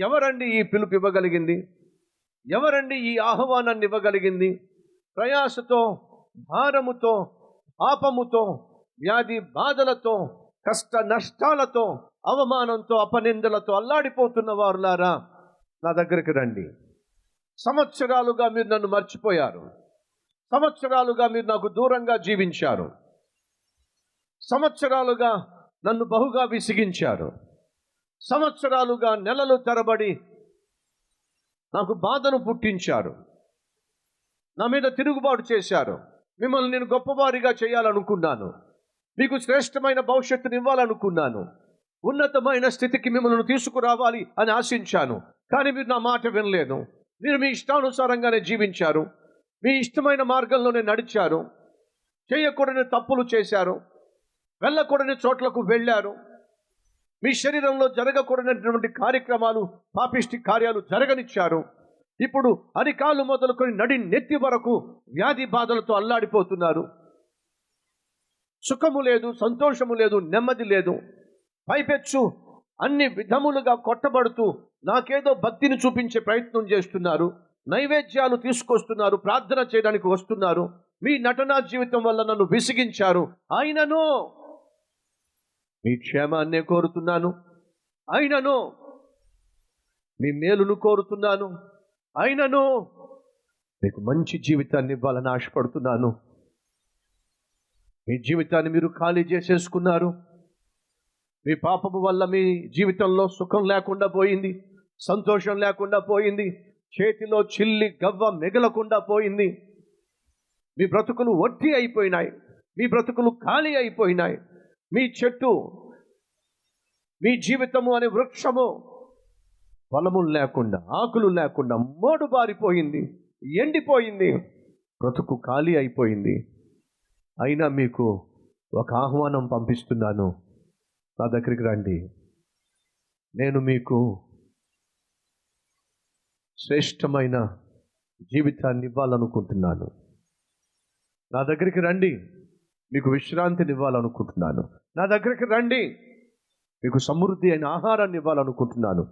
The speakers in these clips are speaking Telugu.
ఎవరండి ఈ పిలుపు ఇవ్వగలిగింది ఎవరండి ఈ ఆహ్వానాన్ని ఇవ్వగలిగింది ప్రయాసతో భారముతో పాపముతో వ్యాధి బాధలతో కష్ట నష్టాలతో అవమానంతో అపనిందలతో అల్లాడిపోతున్న వారులారా నా దగ్గరికి రండి. సంవత్సరాలుగా మీరు నన్ను మర్చిపోయారు. సంవత్సరాలుగా మీరు నాకు దూరంగా జీవించారు. సంవత్సరాలుగా నన్ను బహుగా విసిగించారు. సంవత్సరాలుగా నెలలు తరబడి నాకు బాధను పుట్టించారు. నా మీద తిరుగుబాటు చేశారు. మిమ్మల్ని నేను గొప్పవారిగా చేయాలనుకున్నాను. మీకు శ్రేష్టమైన భవిష్యత్తుని ఇవ్వాలనుకున్నాను. ఉన్నతమైన స్థితికి మిమ్మల్ని తీసుకురావాలి అని ఆశించాను. కానీ మీరు నా మాట వినలేదు. మీరు మీ ఇష్టానుసారంగానే జీవించారు. మీ ఇష్టమైన మార్గంలోనే నడిచారు. చేయకూడని తప్పులు చేశారు. వెళ్ళకూడని చోట్లకు వెళ్ళారు. మీ శరీరంలో జరగకూడనటువంటి కార్యక్రమాలు పాపిష్టి కార్యాలు జరగనిచ్చారు. ఇప్పుడు అరికాలు మొదలుకొని నడి నెత్తి వరకు వ్యాధి బాధలతో అల్లాడిపోతున్నారు. సుఖము లేదు సంతోషము లేదు నెమ్మది లేదు. పైపెచ్చు అన్ని విధములుగా కొట్టబడుతూ నాకేదో భక్తిని చూపించే ప్రయత్నం చేస్తున్నారు. నైవేద్యాలు తీసుకొస్తున్నారు ప్రార్థన చేయడానికి వస్తున్నారు. మీ నటనా జీవితం వల్ల నన్ను విసిగించారు. ఆయనను మీ క్షేమాన్నే కోరుతున్నాను. అయినను మీ మేలును కోరుతున్నాను. అయినను మీకు మంచి జీవితాన్ని ఇవ్వాలని ఆశపడుతున్నాను. మీ జీవితాన్ని మీరు ఖాళీ చేసేసుకున్నారు. మీ పాపము వల్ల మీ జీవితంలో సుఖం లేకుండా పోయింది సంతోషం లేకుండా పోయింది చేతిలో చిల్లి గవ్వ మిగలకుండా పోయింది. మీ బ్రతుకులు వట్టి అయిపోయినాయి. మీ బ్రతుకులు ఖాళీ అయిపోయినాయి. మీ చెట్టు మీ జీవితము అనే వృక్షము ఫలము లేకుండా ఆకులు లేకుండా మోడు బారిపోయింది ఎండిపోయింది బ్రతుకు ఖాళీ అయిపోయింది. అయినా మీకు ఒక ఆహ్వానం పంపిస్తున్నాను. నా దగ్గరికి రండి. నేను మీకు శ్రేష్టమైన జీవితాన్ని ఇవ్వాలనుకుంటున్నాను. నా దగ్గరికి రండి. మీకు విశ్రాంతిని ఇవ్వాలనుకుంటున్నాను. నా దగ్గరికి రండి. మీకు సమృద్ధి అయిన ఆహారాన్ని ఇవ్వాలనుకుంటున్నాను.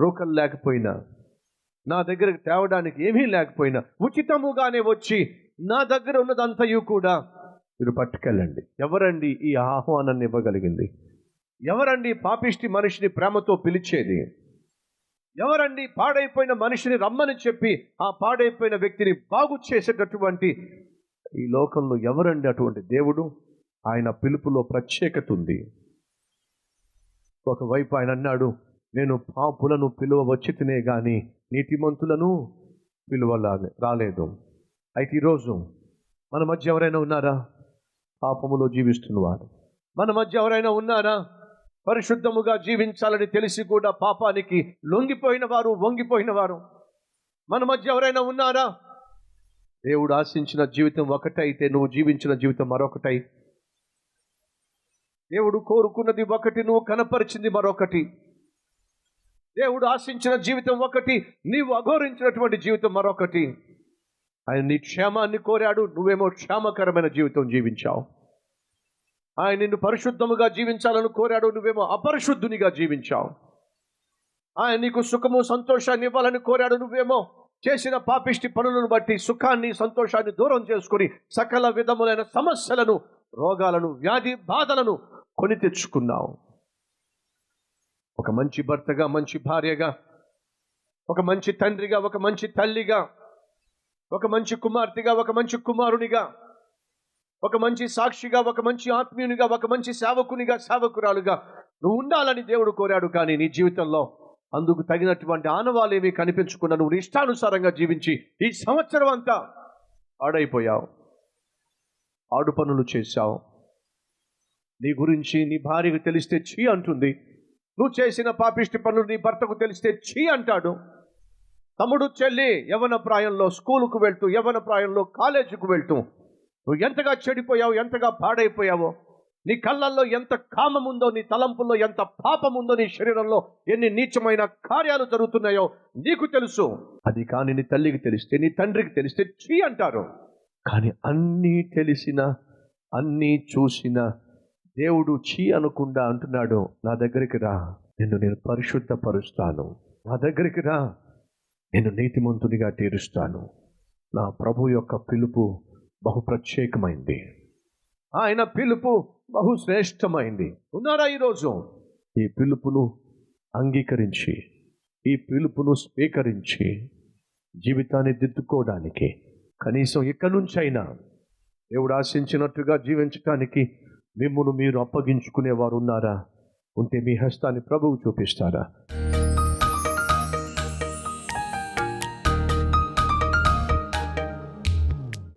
రోకలు లేకపోయినా నా దగ్గరకు తేవడానికి ఏమీ లేకపోయినా ఉచితముగానే వచ్చి నా దగ్గర ఉన్నదంతయు కూడా మీరు పట్టుకెళ్ళండి. ఎవరండి ఈ ఆహ్వానాన్ని ఇవ్వగలిగింది? ఎవరండి పాపిష్టి మనిషిని ప్రేమతో పిలిచేది? ఎవరండి పాడైపోయిన మనిషిని రమ్మని చెప్పి ఆ పాడైపోయిన వ్యక్తిని బాగు చేసేటటువంటి ఈ లోకంలో ఎవరండి అటువంటి దేవుడు? ఆయన పిలుపులో ప్రత్యేకత ఉంది. ఒకవైపు ఆయన అన్నాడు నేను పాపులను పిలువ వచ్చి తినే కానీ నీతిమంతులను పిలువలాగే రాలేదు. అయితే ఈరోజు మన మధ్య ఎవరైనా ఉన్నారా? పాపములో జీవిస్తున్నవారు మన మధ్య ఎవరైనా ఉన్నారా? పరిశుద్ధముగా జీవించాలని తెలిసి కూడా పాపానికి లొంగిపోయిన వారు వంగిపోయిన వారు. మన మధ్య ఎవరైనా ఉన్నారా? దేవుడు ఆశించిన జీవితం ఒకటైతే నువ్వు జీవించిన జీవితం మరొకటై. దేవుడు కోరుకున్నది ఒకటి నువ్వు కనపరిచింది మరొకటి. దేవుడు ఆశించిన జీవితం ఒకటి నీవు అఘోరించినటువంటి జీవితం మరొకటి. ఆయన నీ క్షేమాన్ని కోరాడు నువ్వేమో క్షేమకరమైన జీవితం జీవించావు. ఆయన నిన్ను పరిశుద్ధముగా జీవించాలని కోరాడు నువ్వేమో అపరిశుద్ధునిగా జీవించావు. ఆయన నీకు సుఖము సంతోషాన్ని ఇవ్వాలని కోరాడు నువ్వేమో చేసిన పాపిష్టి పనులను బట్టి సుఖాన్ని సంతోషాన్ని దూరం చేసుకుని సకల విధములైన సమస్యలను రోగాలను వ్యాధి బాధలను కొని తెచ్చుకున్నావు. ఒక మంచి భర్తగా మంచి భార్యగా ఒక మంచి తండ్రిగా ఒక మంచి తల్లిగా ఒక మంచి కుమార్తెగా ఒక మంచి కుమారునిగా ఒక మంచి సాక్షిగా ఒక మంచి ఆత్మీయునిగా ఒక మంచి సేవకునిగా సేవకురాలుగా నువ్వు ఉండాలని దేవుడు కోరాడు కానీ నీ జీవితంలో అందుకు తగినటువంటి ఆనవాళ్ళు ఏమీ కనిపించకుండా నువ్వు ఇష్టానుసారంగా జీవించి ఈ సంవత్సరం అంతా ఆడైపోయావు ఆడు పనులు చేశావు. నీ గురించి నీ భార్యకు తెలిస్తే చీ అంటుంది. నువ్వు చేసిన పాపిష్టి పనులు నీ భర్తకు తెలిస్తే చీ అంటాడు. తమ్ముడు చెల్లి యవన ప్రాయంలో స్కూలుకు వెళ్తూ యవన ప్రాయంలో కాలేజీకి వెళ్తూ నువ్వు ఎంతగా చెడిపోయావు ఎంతగా పాడైపోయావో నీ కళ్ళల్లో ఎంత కామం ఉందో నీ తలంపుల్లో ఎంత పాపం ఉందో నీ శరీరంలో ఎన్ని నీచమైన కార్యాలు జరుగుతున్నాయో నీకు తెలుసు. అది కానీ నీ తల్లికి తెలిస్తే నీ తండ్రికి తెలిస్తే చీ అంటారు. కానీ అన్నీ తెలిసిన అన్నీ చూసిన దేవుడు చీ అనకుండా అంటున్నాడు నా దగ్గరికి రా నిన్ను నేను పరిశుద్ధపరుస్తాను. నా దగ్గరికి రా నేను నీతిమంతునిగా తీరుస్తాను. నా ప్రభు యొక్క పిలుపు బహు ప్రత్యేకమైంది ఆయన పిలుపు బహుశ్రేష్టమైంది. ఉన్నారా ఈరోజు? ఈ పిలుపును అంగీకరించి ఈ పిలుపును స్వీకరించి జీవితాన్ని దిద్దుకోవడానికి కనీసం ఇక్కడి నుంచైనా దేవుడు ఆశించినట్టుగా జీవించటానికి మిమ్మల్ని మీరు అప్పగించుకునేవారు ఉన్నారా? ఉంటే మీ హస్తాన్ని ప్రభువు చూపిస్తారా?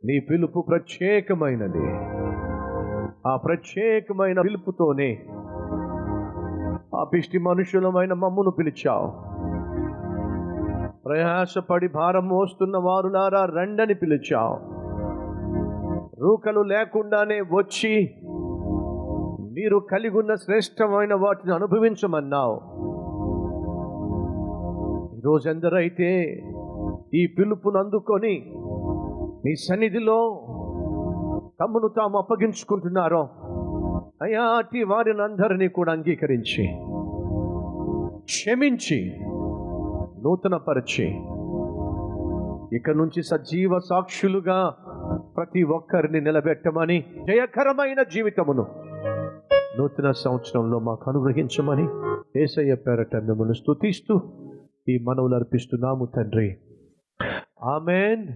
నీ పిలుపు ప్రత్యేకమైనది. ఆ ప్రత్యేకమైన పిలుపుతోనే ఆ పిష్టి మనుషులమైన మమ్మును పిలిచావు. ప్రయాసపడి భారం మోస్తున్న వారులారా రండని పిలిచావు. రూకలు లేకుండానే వచ్చి మీరు కలిగి ఉన్న శ్రేష్టమైన వాటిని అనుభవించమన్నావు. ఈరోజు ఎందరైతే ఈ పిలుపును అందుకొని మీ సన్నిధిలో తమ్మును తాము అప్పగించుకుంటున్నారో అయాటి వారిని అందరినీ కూడా అంగీకరించి క్షమించి నూతనపరిచి ఇక నుంచి సజీవ సాక్షులుగా ప్రతి ఒక్కరిని నిలబెట్టమని జయకరమైన జీవితమును నూతన సంవత్సరంలో మాకు అనుగ్రహించమని ఏసయ్య పేరట మిమ్మల్ని స్థుతిస్తూ ఈ మనవులు అర్పిస్తున్నాము తండ్రి. ఆమెన్.